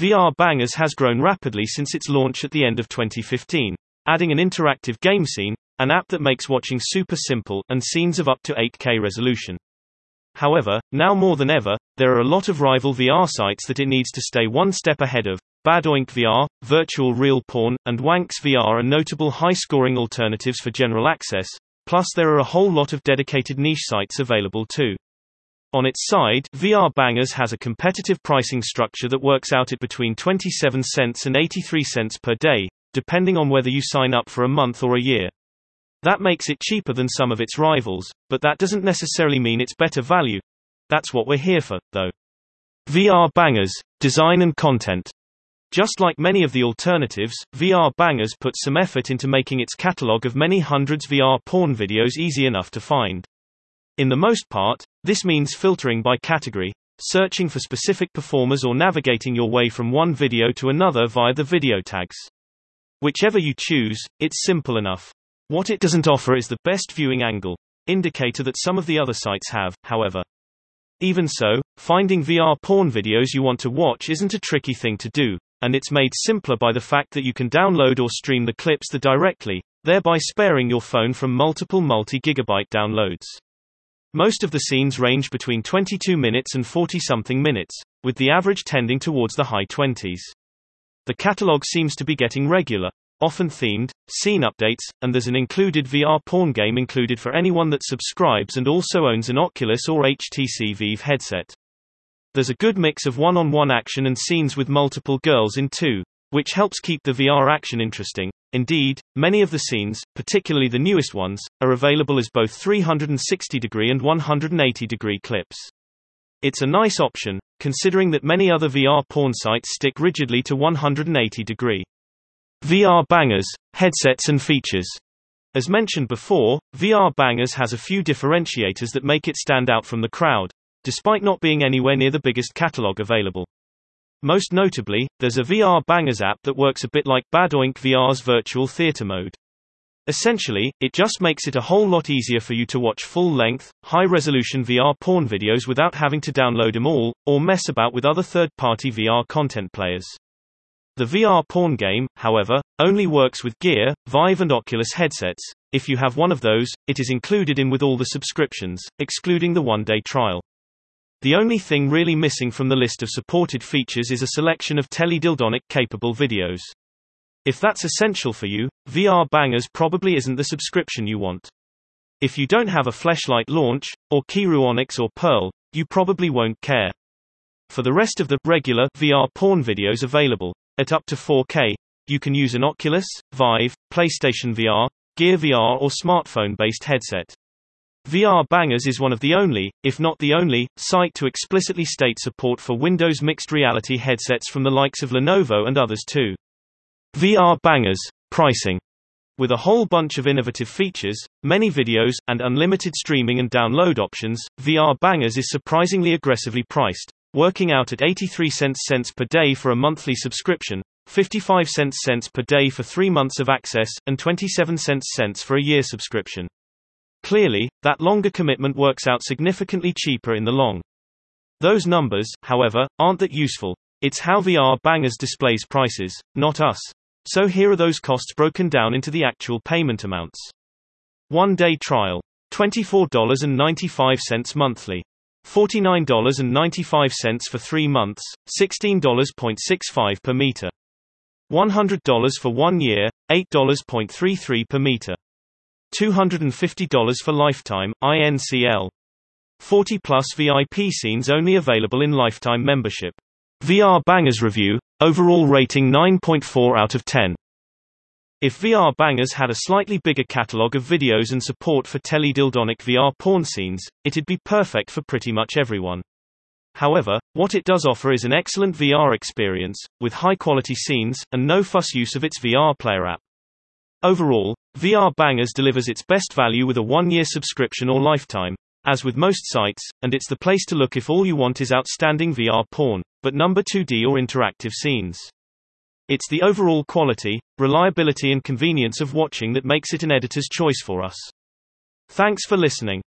VR Bangers has grown rapidly since its launch at the end of 2015, adding an interactive game scene, an app that makes watching super simple, and scenes of up to 8K resolution. However, now more than ever, there are a lot of rival VR sites that it needs to stay one step ahead of. Badoink VR, Virtual Real Porn, and Wankz VR are notable high-scoring alternatives for general access, plus there are a whole lot of dedicated niche sites available too. On its side, VR Bangers has a competitive pricing structure that works out at between 27 cents and 83 cents per day, depending on whether you sign up for a month or a year. That makes it cheaper than some of its rivals, but that doesn't necessarily mean it's better value. That's what we're here for, though. VR Bangers, Design and Content. Just like many of the alternatives, VR Bangers put some effort into making its catalog of many hundreds VR porn videos easy enough to find. In the most part, this means filtering by category, searching for specific performers or navigating your way from one video to another via the video tags. Whichever you choose, it's simple enough. What it doesn't offer is the best viewing angle, indicator that some of the other sites have, however. Even so, finding VR porn videos you want to watch isn't a tricky thing to do, and it's made simpler by the fact that you can download or stream the clips there directly, thereby sparing your phone from multiple multi-gigabyte downloads. Most of the scenes range between 22 minutes and 40-something minutes, with the average tending towards the high 20s. The catalog seems to be getting regular, often themed, scene updates, and there's an included VR porn game included for anyone that subscribes and also owns an Oculus or HTC Vive headset. There's a good mix of one-on-one action and scenes with multiple girls in two, which helps keep the VR action interesting. Indeed, many of the scenes, particularly the newest ones, are available as both 360 degree and 180 degree clips. It's a nice option, considering that many other VR porn sites stick rigidly to 180 degree. VR Bangers, headsets and features. As mentioned before, VR Bangers has a few differentiators that make it stand out from the crowd, despite not being anywhere near the biggest catalog available. Most notably, there's a VR Bangers app that works a bit like Badoink VR's virtual theater mode. Essentially, it just makes it a whole lot easier for you to watch full-length, high-resolution VR porn videos without having to download them all, or mess about with other third-party VR content players. The VR porn game, however, only works with Gear, Vive and Oculus headsets. If you have one of those, it is included in with all the subscriptions, excluding the one-day trial. The only thing really missing from the list of supported features is a selection of teledildonic-capable videos. If that's essential for you, VR Bangers probably isn't the subscription you want. If you don't have a Fleshlight launch, or Kiiroo Onyx or Pearl, you probably won't care. For the rest of the regular VR porn videos available, at up to 4K, you can use an Oculus, Vive, PlayStation VR, Gear VR or smartphone-based headset. VR Bangers is one of the only, if not the only, site to explicitly state support for Windows mixed reality headsets from the likes of Lenovo and others too. VR Bangers, pricing. With a whole bunch of innovative features, many videos, and unlimited streaming and download options, VR Bangers is surprisingly aggressively priced working out at 83 cents cents per day for a monthly subscription, 55 cents cents per day for 3 months of access, and 27 cents cents for a year subscription. Clearly, that longer commitment works out significantly cheaper in the long. Those numbers, however, aren't that useful. It's how VR bangers displays prices, not us. So here are those costs broken down into the actual payment amounts. One day trial. $24.95 monthly. $49.95 for 3 months, $16.65 per meter. $100 for 1 year, $8.33 per meter. $250 for lifetime, INCL. 40 plus VIP scenes only available in lifetime membership. VR Bangers Review, overall rating 9.4 out of 10. If VR Bangers had a slightly bigger catalog of videos and support for teledildonic VR porn scenes, it'd be perfect for pretty much everyone. However, what it does offer is an excellent VR experience, with high-quality scenes, and no-fuss use of its VR player app. Overall, VR Bangers delivers its best value with a one-year subscription or lifetime, as with most sites, and it's the place to look if all you want is outstanding VR porn, but number 2D or interactive scenes. It's the overall quality, reliability and convenience of watching that makes it an editor's choice for us. Thanks for listening.